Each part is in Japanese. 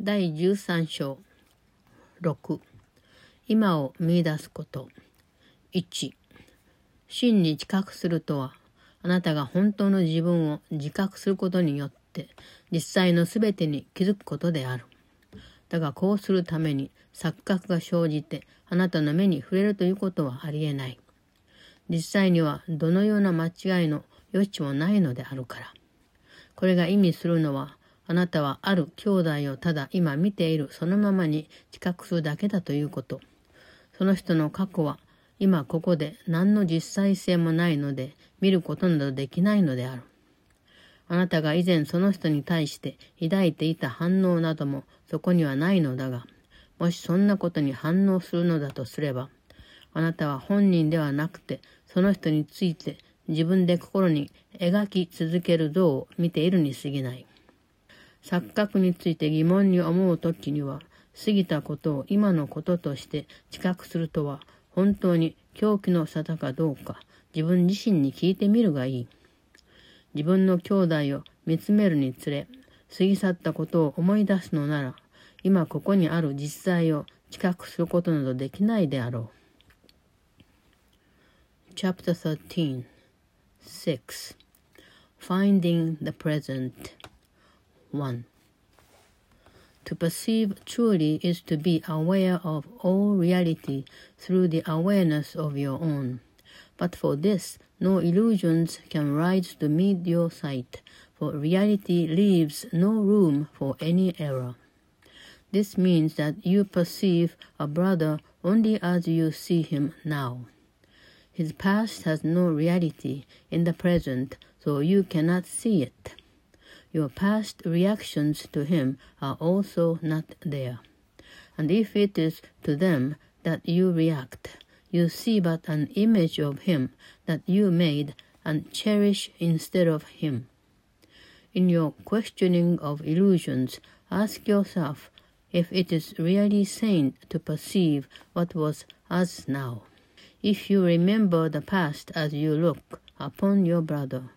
第13章6今を見出すこと1真に知覚するとはあなたが本当の自分を自覚することによって実際の全てに気づくことである。だがこうするために錯覚が生じてあなたの目に触れるということはありえない。実際にはどのような間違いの余地もないのであるから。これが意味するのはあなたはある兄弟をただ今見ているそのままに知覚するだけだということ。その人の過去は今ここで何の実際性もないので見ることなどできないのである。あなたが以前その人に対して抱いていた反応などもそこにはないのだが、もしそんなことに反応するのだとすれば、あなたは本人ではなくてその人について自分で心に描き続ける像を見ているに過ぎない。錯覚について疑問に思う時には、過ぎたことを今のこととして知覚するとは、本当に狂気の沙汰かどうか、自分自身に聞いてみるがいい。自分の兄弟を見つめるにつれ、過ぎ去ったことを思い出すのなら、今ここにある実際を知覚することなどできないであろう。Chapter 13 6 Finding the Present 1. To perceive truly is to be aware of all reality through the awareness of your own. But for this, no illusions can rise to meet your sight, for reality leaves no room for any error. This means that you perceive a brother only as you see him now. His past has no reality in the present, so you cannot see it your past reactions to him are also not there. And if it is to them that you react, you see but an image of him that you made and cherish instead of him. In your questioning of illusions, ask yourself if it is really sane to perceive what was as now. If you remember the past as you look upon your brother,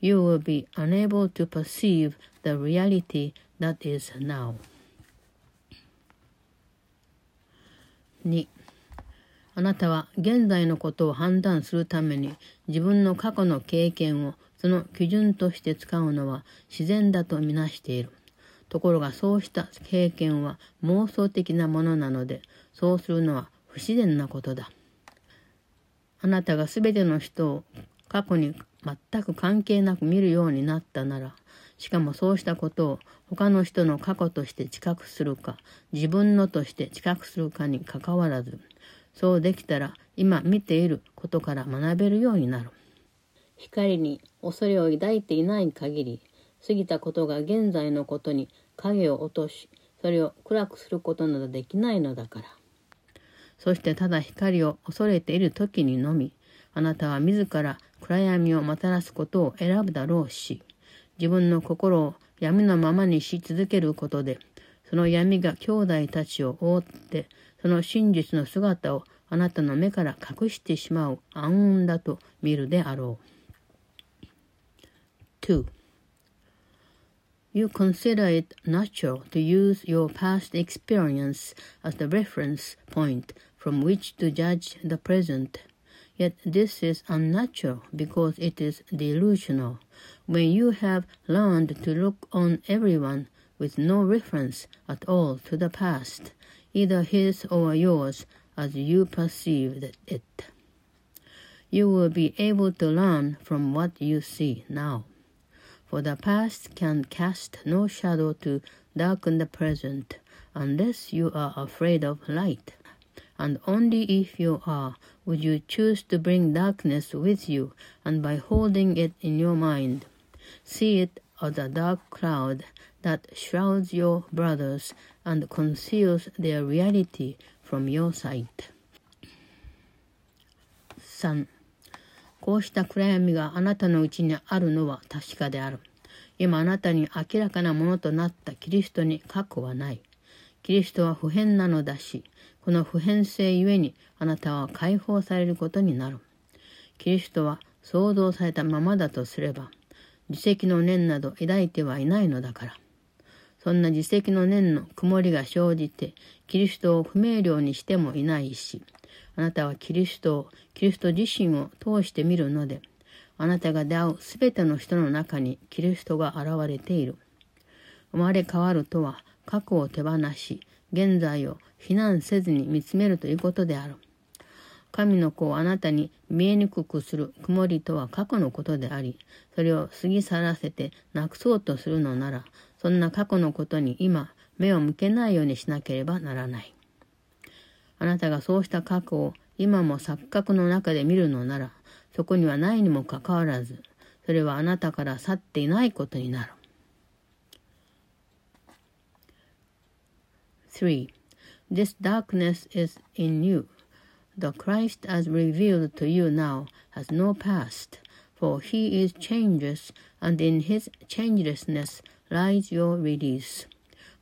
you will be unable to perceive the reality that is now. 2. あなたは現在のことを判断するために自分の過去の経験をその基準として使うのは自然だとみなしている。ところがそうした経験は妄想的なものなので、そうするのは不自然なことだ。あなたがすべての人を過去に全く関係なく見るようになったなら、しかもそうしたことを他の人の過去として知覚するか、自分のとして知覚するかにかかわらず、そうできたら今見ていることから学べるようになる。光に恐れを抱いていない限り、過ぎたことが現在のことに影を落とし、それを暗くすることなどできないのだから。そしてただ光を恐れている時にのみ、あなたは自ら暗闇をもたらすことを選ぶだろうし、自分の心を闇のままにし続けることで、その闇が兄弟たちを覆って、その真実の姿をあなたの目から隠してしまう暗雲だと見るであろう。2. You consider it natural to use your past experience as the reference point from which to judge the present. Yet this is unnatural because it is delusional. When you have learned to look on everyone with no reference at all to the past, either his or yours, as you perceived it, you will be able to learn from what you see now. For the past can cast no shadow to darken the present unless you are afraid of light and only if you are would you choose to bring darkness with you, and by holding it in your mind, see it as a dark cloud that shrouds your brothers and conceals their reality from your sight. 3. こうした暗闇があなたのうちにあるのは確かである。今あなたに明らかなものとなったキリストに過去はない。キリストは不変なのだし、この普遍性ゆえにあなたは解放されることになる。キリストは創造されたままだとすれば、自責の念など抱いてはいないのだから。そんな自責の念の曇りが生じて、キリストを不明瞭にしてもいないし、あなたはキリストを、キリスト自身を通して見るので、あなたが出会うすべての人の中にキリストが現れている。生まれ変わるとは、過去を手放し、現在を非難せずに見つめるということである。神の子をあなたに見えにくくする曇りとは過去のことであり、それを過ぎ去らせてなくそうとするのなら、そんな過去のことに今目を向けないようにしなければならない。あなたがそうした過去を今も錯覚の中で見るのなら、そこにはないにもかかわらず、それはあなたから去っていないことになる。3. This darkness is in you. The Christ as revealed to you now has no past, for he is changeless, and in his changelessness lies your release.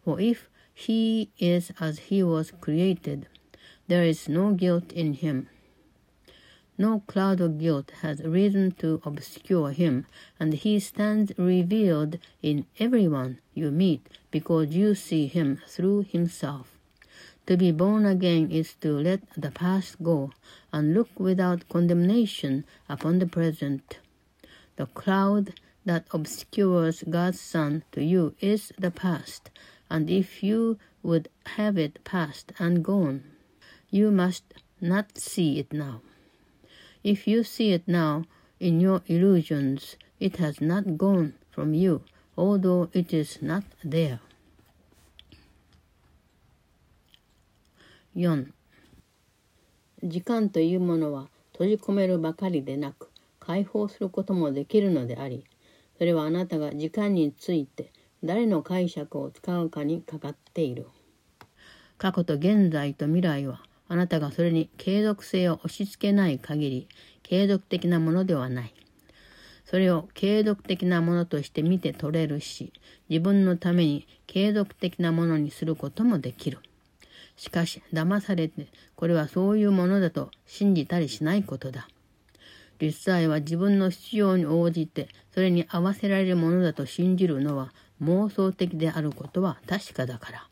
For if he is as he was created, there is no guilt in him. No cloud of guilt has risen to obscure him, and he stands revealed in everyone you meet because you see him through himself. To be born again is to let the past go and look without condemnation upon the present. The cloud that obscures God's Son to you is the past, and if you would have it past and gone, you must not see it now. If you see it now in your illusions, it has not gone from you, although it is not there. 4時間というものは閉じ込めるばかりでなく解放することもできるのでありそれはあなたが時間について誰の解釈を使うかにかかっている。過去と現在と未来はあなたがそれに継続性を押し付けない限り継続的なものではない。それを継続的なものとして見て取れるし、自分のために継続的なものにすることもできる。しかし、騙されて、これはそういうものだと信じたりしないことだ。実際は自分の必要に応じてそれに合わせられるものだと信じるのは妄想的であることは確かだから。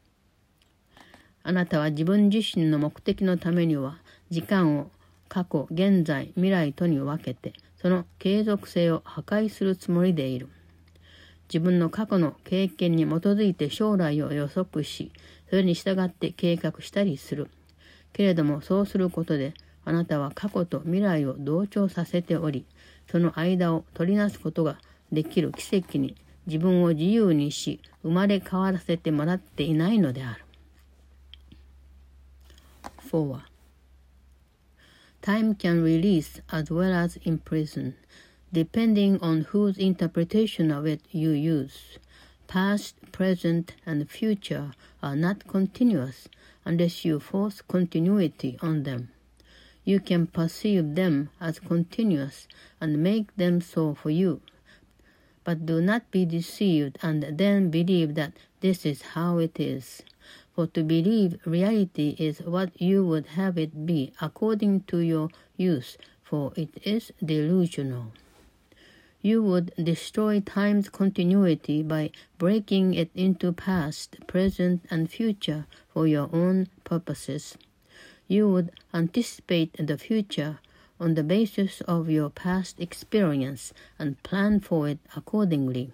あなたは自分自身の目的のためには時間を過去、現在、未来とに分けてその継続性を破壊するつもりでいる。自分の過去の経験に基づいて将来を予測し、それに従って計画したりする。けれどもそうすることであなたは過去と未来を同調させており、その間を取りなすことができる奇跡に自分を自由にし、生まれ変わらせてもらっていないのである。4. Time can release as well as imprison, depending on whose interpretation of it you use. Past, present, and future are not continuous unless you force continuity on them. You can perceive them as continuous and make them so for you. But do not be deceived and then believe that this is how it is. For to believe reality is what you would have it be according to your use, for it is delusional. You would destroy time's continuity by breaking it into past, present, and future for your own purposes you would anticipate the future on the basis of your past experience and plan for it accordingly.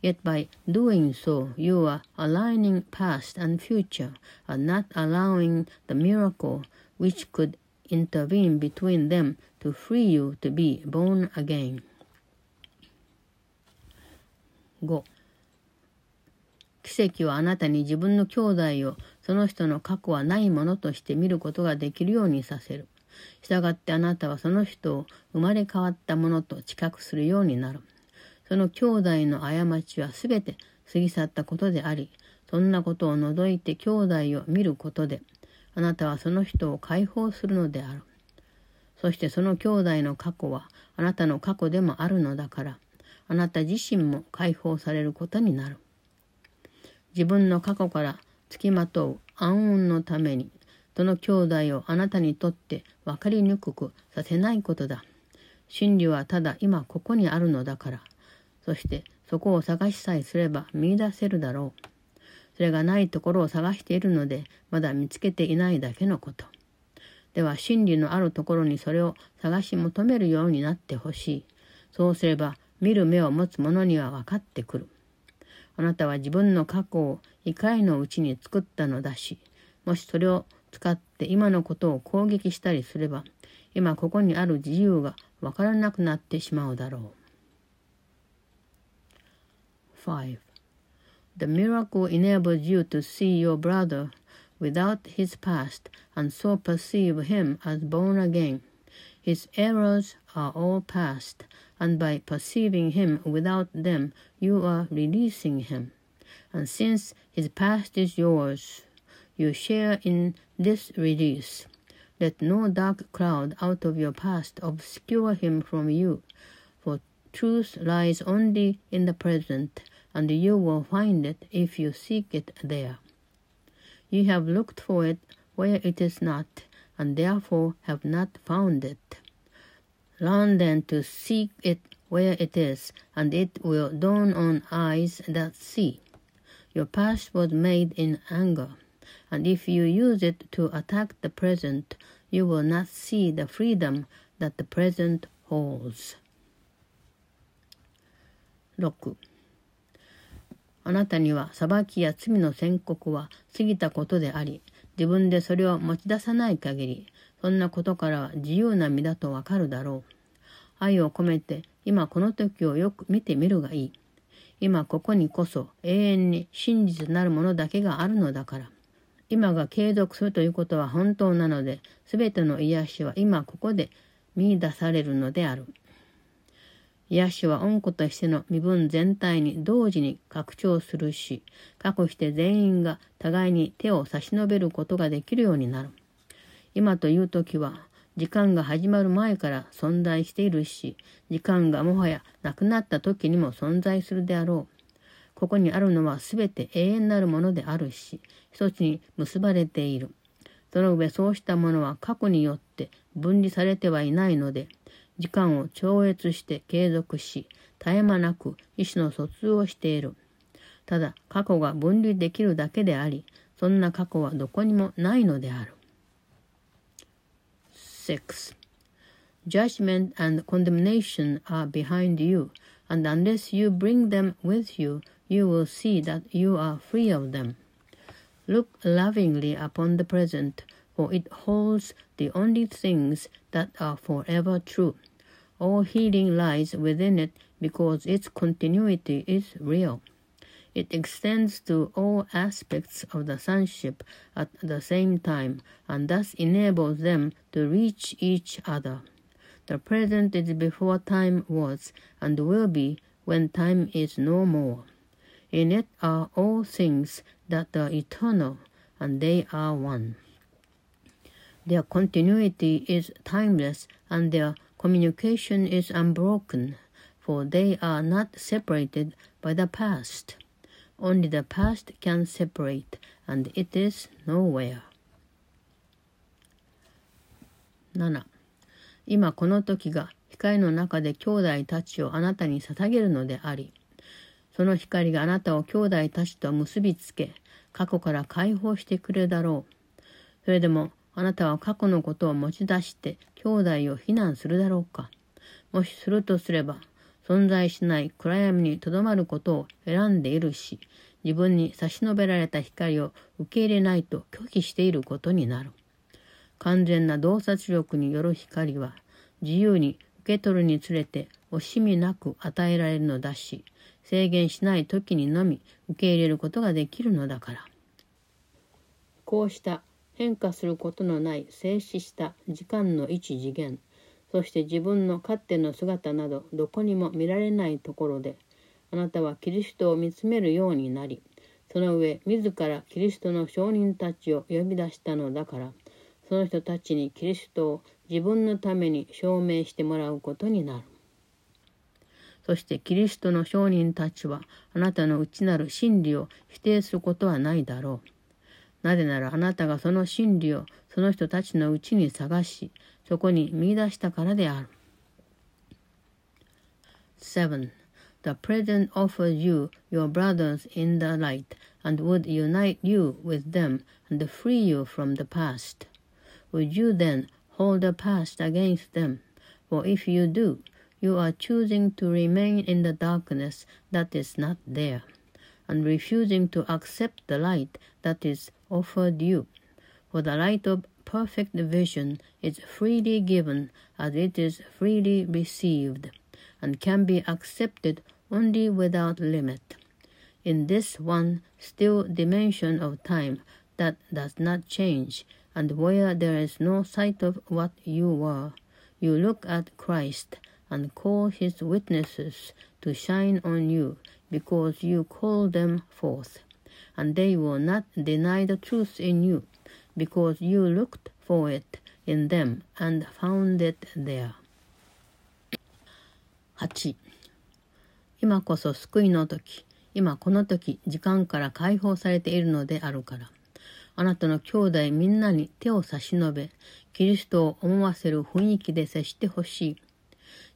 Yet by doing so, you are aligning past and future and not allowing the miracle which could intervene between them to free you to be born again. 5. 奇跡はあなたに自分の兄弟をその人の過去はないものとして見ることができるようにさせる。したがってあなたはその人を生まれ変わったものと知覚するようになる。その兄弟の過ちはすべて過ぎ去ったことであり、そんなことを除いて兄弟を見ることで、あなたはその人を解放するのである。そしてその兄弟の過去はあなたの過去でもあるのだから、あなた自身も解放されることになる。自分の過去からつきまとう暗雲のために、その兄弟をあなたにとって分かりにくくさせないことだ。真理はただ今ここにあるのだから。そしてそこを探しさえすれば見出せるだろう。それがないところを探しているので、まだ見つけていないだけのこと。では真理のあるところにそれを探し求めるようになってほしい。そうすれば見る目を持つ者には分かってくる。あなたは自分の過去を怒りのうちに作ったのだし、もしそれを使って今のことを攻撃したりすれば、今ここにある自由が分からなくなってしまうだろう。5. The miracle enables you to see your brother without his past and so perceive him as born again. His errors are all past, and by perceiving him without them, you are releasing him. And since his past is yours, you share in this release. Let no dark cloud out of your past obscure him from you, for truth lies only in the present, and you will find it if you seek it there. You have looked for it where it is not, and therefore have not found it. Learn then to seek it where it is, and it will dawn on eyes that see. Your past was made in anger, and if you use it to attack the present, you will not see the freedom that the present holds. 6. あなたには裁きや罪の宣告は過ぎたことであり、自分でそれを持ち出さない限り、 そんなことから自由な身だとわかるだろう。愛を込めて、今この時をよく見てみるがいい。今ここにこそ永遠に真実なるものだけがあるのだから。今が継続するということは本当なので、すべての癒しは今ここで見出されるのである。癒しは恩子としての身分全体に同時に拡張するし、かくして全員が互いに手を差し伸べることができるようになる。今という時は、時間が始まる前から存在しているし、時間がもはやなくなった時にも存在するであろう。ここにあるのは全て永遠なるものであるし、一つに結ばれている。その上そうしたものは過去によって分離されてはいないので、時間を超越して継続し、絶え間なく意思の疎通をしている。ただ、過去が分離できるだけであり、そんな過去はどこにもないのである。6. Judgment and condemnation are behind you, and unless you bring them with you, you will see that you are free of them. Look lovingly upon the present, for it holds the only things that are forever true. All healing lies within it because its continuity is real. It extends to all aspects of the sonship at the same time and thus enables them to reach each other. The present is before time was and will be when time is no more. In it are all things that are eternal, and they are one. Their continuity is timeless, and their communication is unbroken, for they are not separated by the past. Only the past can separate, and it is nowhere. 7. 今この時が光の中で兄弟たちをあなたに捧げるのであり、その光があなたを兄弟たちと結びつけ、過去から解放してくれるだろう。それでもあなたは過去のことを持ち出して兄弟を非難するだろうか。もしするとすれば、存在しない暗闇にとどまることを選んでいるし、自分に差し伸べられた光を受け入れないと拒否していることになる。完全な洞察力による光は、自由に受け取るにつれて惜しみなく与えられるのだし、制限しない時にのみ受け入れることができるのだから。こうした変化することのない静止した時間の一次元そして自分のかつての姿などどこにも見られないところであなたはキリストを見つめるようになりその上自らキリストの証人たちを呼び出したのだからその人たちにキリストを自分のために証明してもらうことになる。そしてキリストの証人たちはあなたの内なる真理を否定することはないだろう。なぜならあなたがその真理をその人たちのうちに探し、そこに見出したからである。7. the present offers you your brothers in the light and would unite you with them and free you from the past. Would you then hold the past against them? For if you do, you are choosing to remain in the darkness that is not there, and refusing to accept the light that is offered you. For the light of perfect vision is freely given as it is freely received, and can be accepted only without limit. In this one still dimension of time that does not change, and where there is no sight of what you were, you look at Christ and call his witnesses to shine on you because you call them forth. And they will not deny the truth in you because you looked for it in them and found it there. 8. 今こそ救いの時、今この時、時間から解放されているのであるから。あなたの兄弟みんなに手を差し伸べ、キリストを思わせる雰囲気で接してほしい。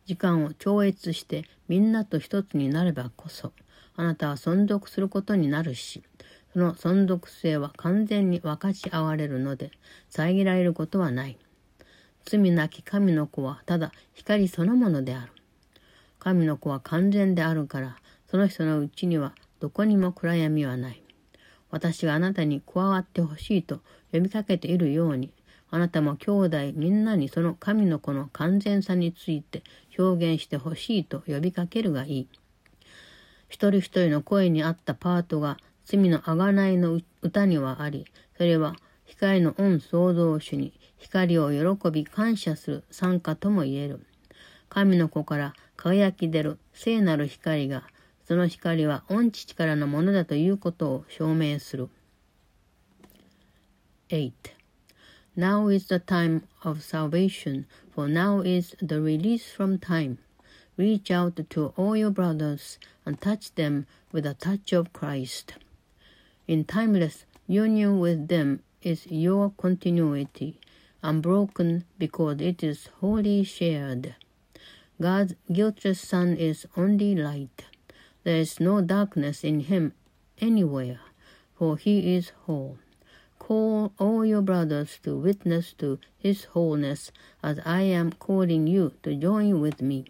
時間を超越してみんなと一つになればこそ、あなたは存続することになるし、その存続性は完全に分かち合われるので、遮られることはない。罪なき神の子はただ光そのものである。神の子は完全であるから、その人のうちにはどこにも暗闇はない。私があなたに加わってほしいと呼びかけているように、あなたも兄弟みんなにその神の子の完全さについて表現してほしいと呼びかけるがいい。一人一人の声に合ったパートが罪のあがないの歌にはあり、それは光の恩創造主に光を喜び感謝する参加とも言える。神の子から輝き出る聖なる光が、その光は恩父からのものだということを証明する。8. Now is the time of salvation, for now is the release from time. Reach out to all your brothers and touch them with a touch of Christ. In timeless union with them is your continuity, unbroken because it is wholly shared. God's guiltless Son is only light. There is no darkness in him anywhere, for he is whole. Call all your brothers to witness to his wholeness as I am calling you to join with me.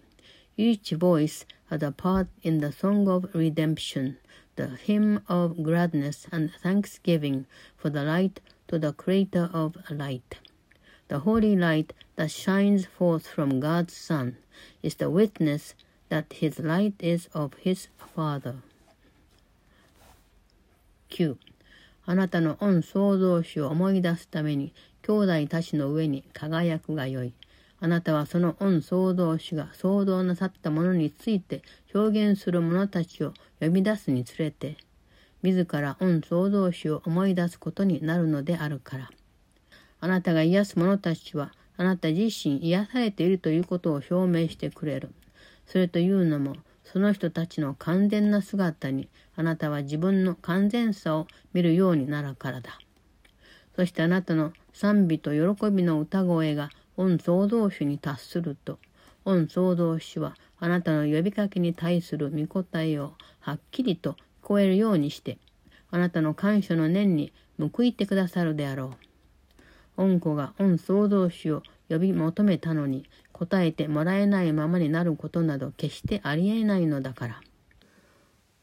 Each voice has a part in the song of redemption the hymn of gladness and thanksgiving for the light to the Creator of light. The holy light that shines forth from God's Son is the witness that his light is of his Father. 9. あなたの恩創造主を思い出すために兄弟たちの上に輝くがよい。あなたはその恩創造主が創造なさったものについて表現する者たちを呼び出すにつれて、自ら恩創造主を思い出すことになるのであるから。あなたが癒す者たちは、あなた自身癒されているということを証明してくれる。それというのも、その人たちの完全な姿に、あなたは自分の完全さを見るようになるからだ。そしてあなたの賛美と喜びの歌声が御創造主に達すると、御創造主はあなたの呼びかけに対する御答えをはっきりと聞こえるようにして、あなたの感謝の念に報いてくださるであろう。御子が御創造主を呼び求めたのに答えてもらえないままになることなど決してありえないのだから。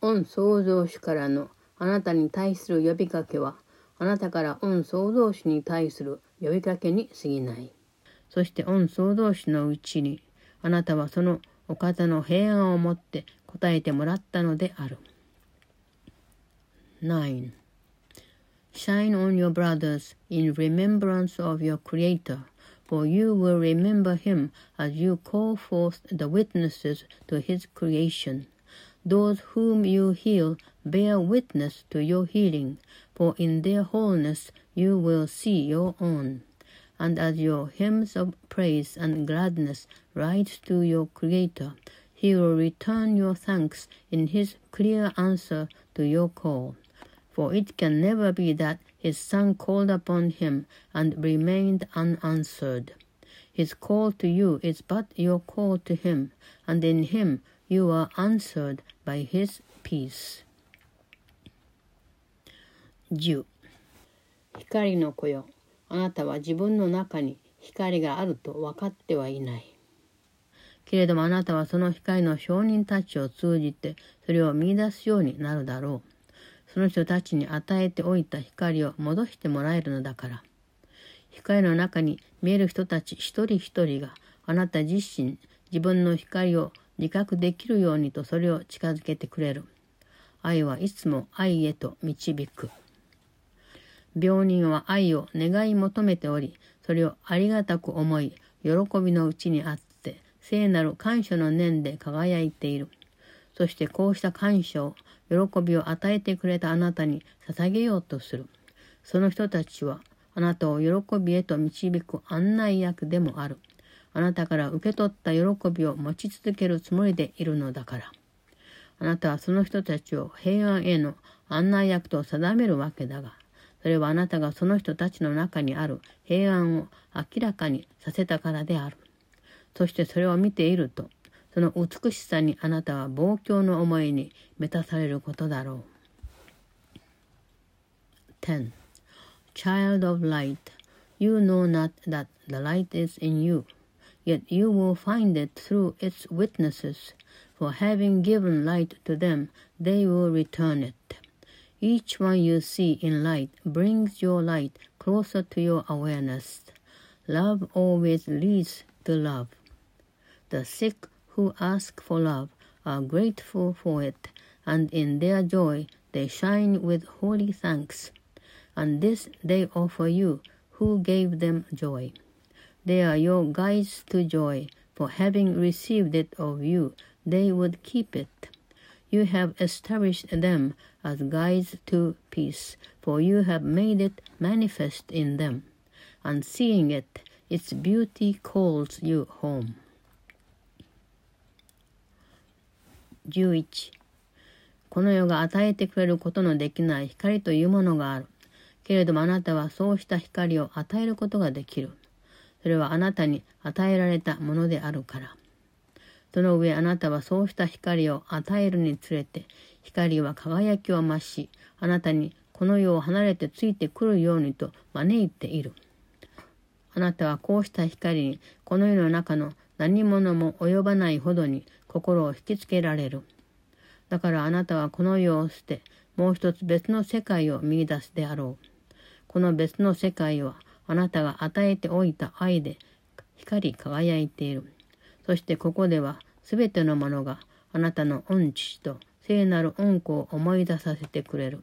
御創造主からのあなたに対する呼びかけは、あなたから御創造主に対する呼びかけに過ぎない。そして御創造主のうちに、あなたはそのお方の平安をもって答えてもらったのである。9. Shine on your brothers in remembrance of your Creator, for you will remember him as you call forth the witnesses to his creation. Those whom you heal bear witness to your healing, for in their wholeness you will see your own. and as your hymns of praise and gladness rise to your Creator, He will return your thanks in His clear answer to your call. For it can never be that His Son called upon Him and remained unanswered. His call to you is but your call to Him, and in Him you are answered by his peace. 10光の子よ あなたは自分の中に光があると分かってはいない。けれどもあなたはその光の証人たちを通じてそれを見出すようになるだろう。その人たちに与えておいた光を戻してもらえるのだから。光の中に見える人たち一人一人があなた自身自分の光を自覚できるようにとそれを近づけてくれる。愛はいつも愛へと導く。病人は愛を願い求めており、それをありがたく思い、喜びのうちにあって、聖なる感謝の念で輝いている。そしてこうした感謝を、喜びを与えてくれたあなたに捧げようとする。その人たちは、あなたを喜びへと導く案内役でもある。あなたから受け取った喜びを持ち続けるつもりでいるのだから。あなたはその人たちを平安への案内役と定めるわけだが、それはあなたがその人たちの中にある平安を明らかにさせたからである。そしてそれを見ていると、その美しさにあなたは望郷の思いに満たされることだろう。10. Child of light, you know not that the light is in you. Yet you will find it through its witnesses, for having given light to them, they will return it. Each one you see in light brings your light closer to your awareness. Love always leads to love. The sick who ask for love are grateful for it, and in their joy they shine with holy thanks. And this they offer you, who gave them joy. They are your guides to joy, for having received it of you, they would keep it. You have established them as guides to peace, for you have made it manifest in them, and seeing it, its beauty calls you home. 11この世が与えてくれることのできない光というものがある。けれどもあなたはそうした光を与えることができる。それはあなたに与えられたものであるから。その上あなたはそうした光を与えるにつれて、光は輝きを増し、あなたにこの世を離れてついてくるようにと招いている。あなたはこうした光にこの世の中の何者も及ばないほどに心を引きつけられる。だからあなたはこの世を捨て、もう一つ別の世界を見出すであろう。この別の世界はあなたが与えておいた愛で光り輝いている。そしてここでは全てのものがあなたの恩父と聖なる恩子を思い出させてくれる。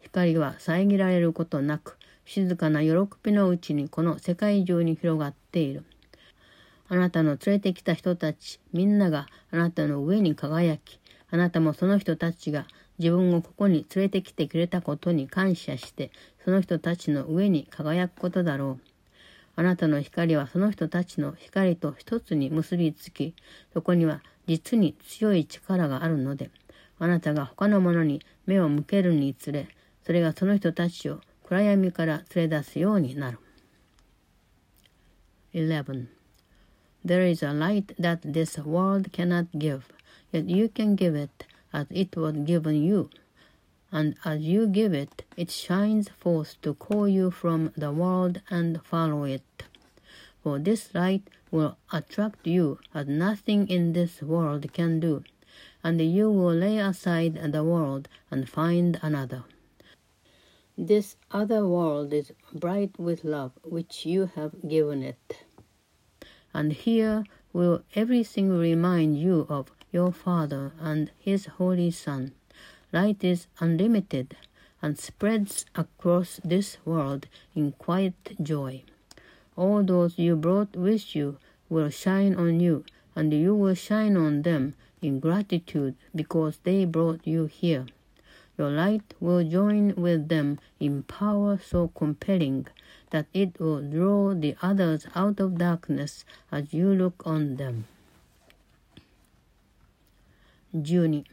光は遮られることなく、静かな喜びのうちにこの世界中に広がっている。あなたの連れてきた人たち、みんながあなたの上に輝き、あなたもその人たちが自分をここに連れてきてくれたことに感謝して、その人たちの上に輝くことだろう。あなたの光はその人たちの光と一つに結びつき、そこには実に強い力があるので、あなたが他のものに目を向けるにつれ、それがその人たちを暗闇から連れ出すようになる。11. There is a light that this world cannot give, yet you can give it as it was given you. And as you give it, it shines forth to call you from the world and follow it. For this light will attract you as nothing in this world can do, and you will lay aside the world and find another. This other world is bright with love which you have given it. And here will everything remind you of your Father and His Holy Son. Light is unlimited and spreads across this world in quiet joy. All those you brought with you will shine on you, and you will shine on them in gratitude because they brought you here. Your light will join with them in power so compelling that it will draw the others out of darkness as you look on them. 12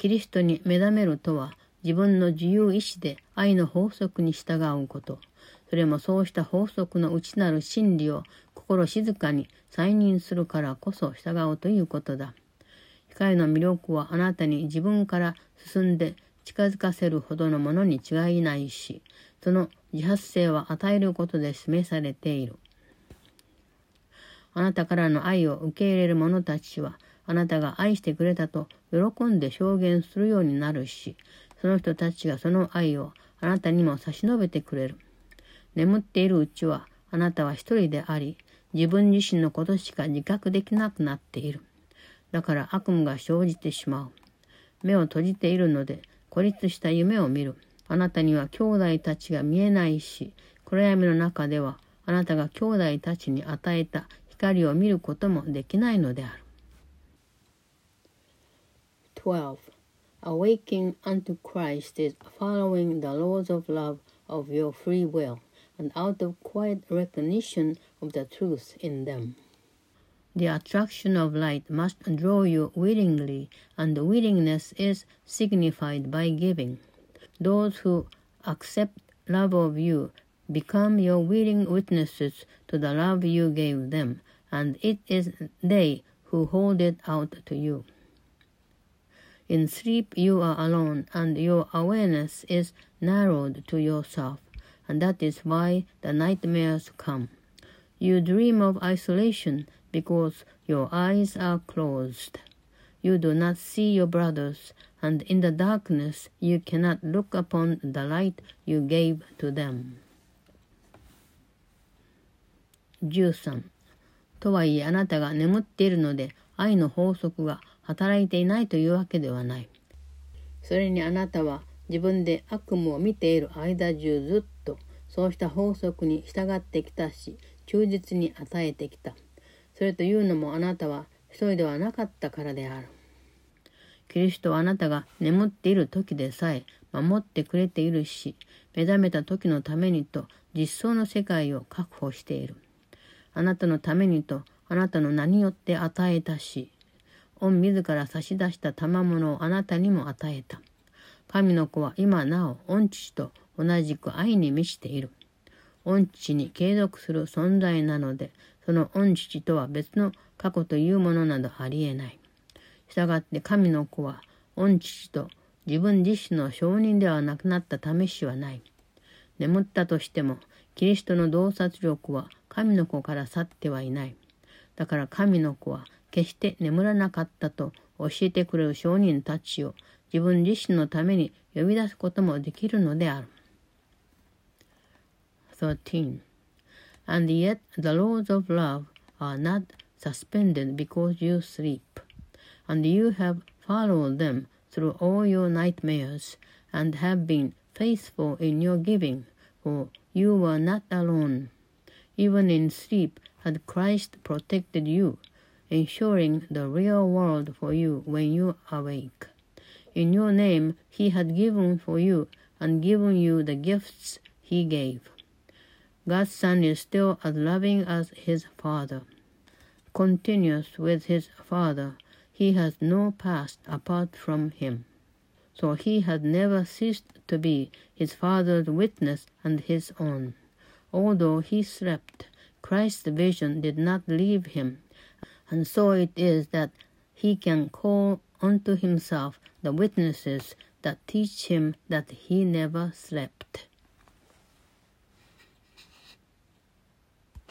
キリストに目覚めるとは自分の自由意志で愛の法則に従うこと。それもそうした法則の内なる真理を心静かに再認するからこそ従うということだ。彼の魅力はあなたに自分から進んで近づかせるほどのものに違いないし、その自発性は与えることで示されている。あなたからの愛を受け入れる者たちは、あなたが愛してくれたと喜んで証言するようになるし、その人たちがその愛をあなたにも差し伸べてくれる。眠っているうちはあなたは一人であり、自分自身のことしか自覚できなくなっている。だから悪夢が生じてしまう。目を閉じているので孤立した夢を見る。あなたには兄弟たちが見えないし、暗闇の中ではあなたが兄弟たちに与えた光を見ることもできないのである。12. Awaking unto Christ is following the laws of love of your free will and out of quiet recognition of the truth in them. The attraction of light must draw you willingly, and the willingness is signified by giving. Those who accept love of you become your willing witnesses to the love you gave them, and it is they who hold it out to you. In sleep you are alone, and your awareness is narrowed to yourself, and that is why the nightmares come. You dream of isolation because your eyes are closed. You do not see your brothers, and in the darkness you cannot look upon the light you gave to them. 13. とはいえあなたが眠っているので愛の法則が 働いていないというわけではない。それにあなたは自分で悪夢を見ている間中ずっとそうした法則に従ってきたし忠実に与えてきた。それというのもあなたは一人ではなかったからである。キリストはあなたが眠っている時でさえ守ってくれているし、目覚めた時のためにと実相の世界を確保している。あなたのためにとあなたの名によって与えたし、御自ら差し出した賜物をあなたにも与えた。神の子は今なお御父と同じく愛に満ちている。御父に継続する存在なので、その御父とは別の過去というものなどありえない。したがって神の子は御父と自分自身の承認ではなくなった試しはない。眠ったとしても、キリストの洞察力は神の子から去ってはいない。だから神の子は決して眠らなかったと教えてくれる証人たちを自分自身のために呼び出すこともできるのである。13. And yet the laws of love are not suspended because you sleep, and you have followed them through all your nightmares, and have been faithful in your giving, for you were not alone. Even in sleep had Christ protected you, ensuring the real world for you when you awake. In your name he had given for you and given you the gifts he gave. God's Son is still as loving as his Father. Continuous with his Father, he has no past apart from him. So he had never ceased to be his Father's witness and his own. Although he slept, Christ's vision did not leave him, and so it is that he can call unto himself the witnesses that teach him that he never slept.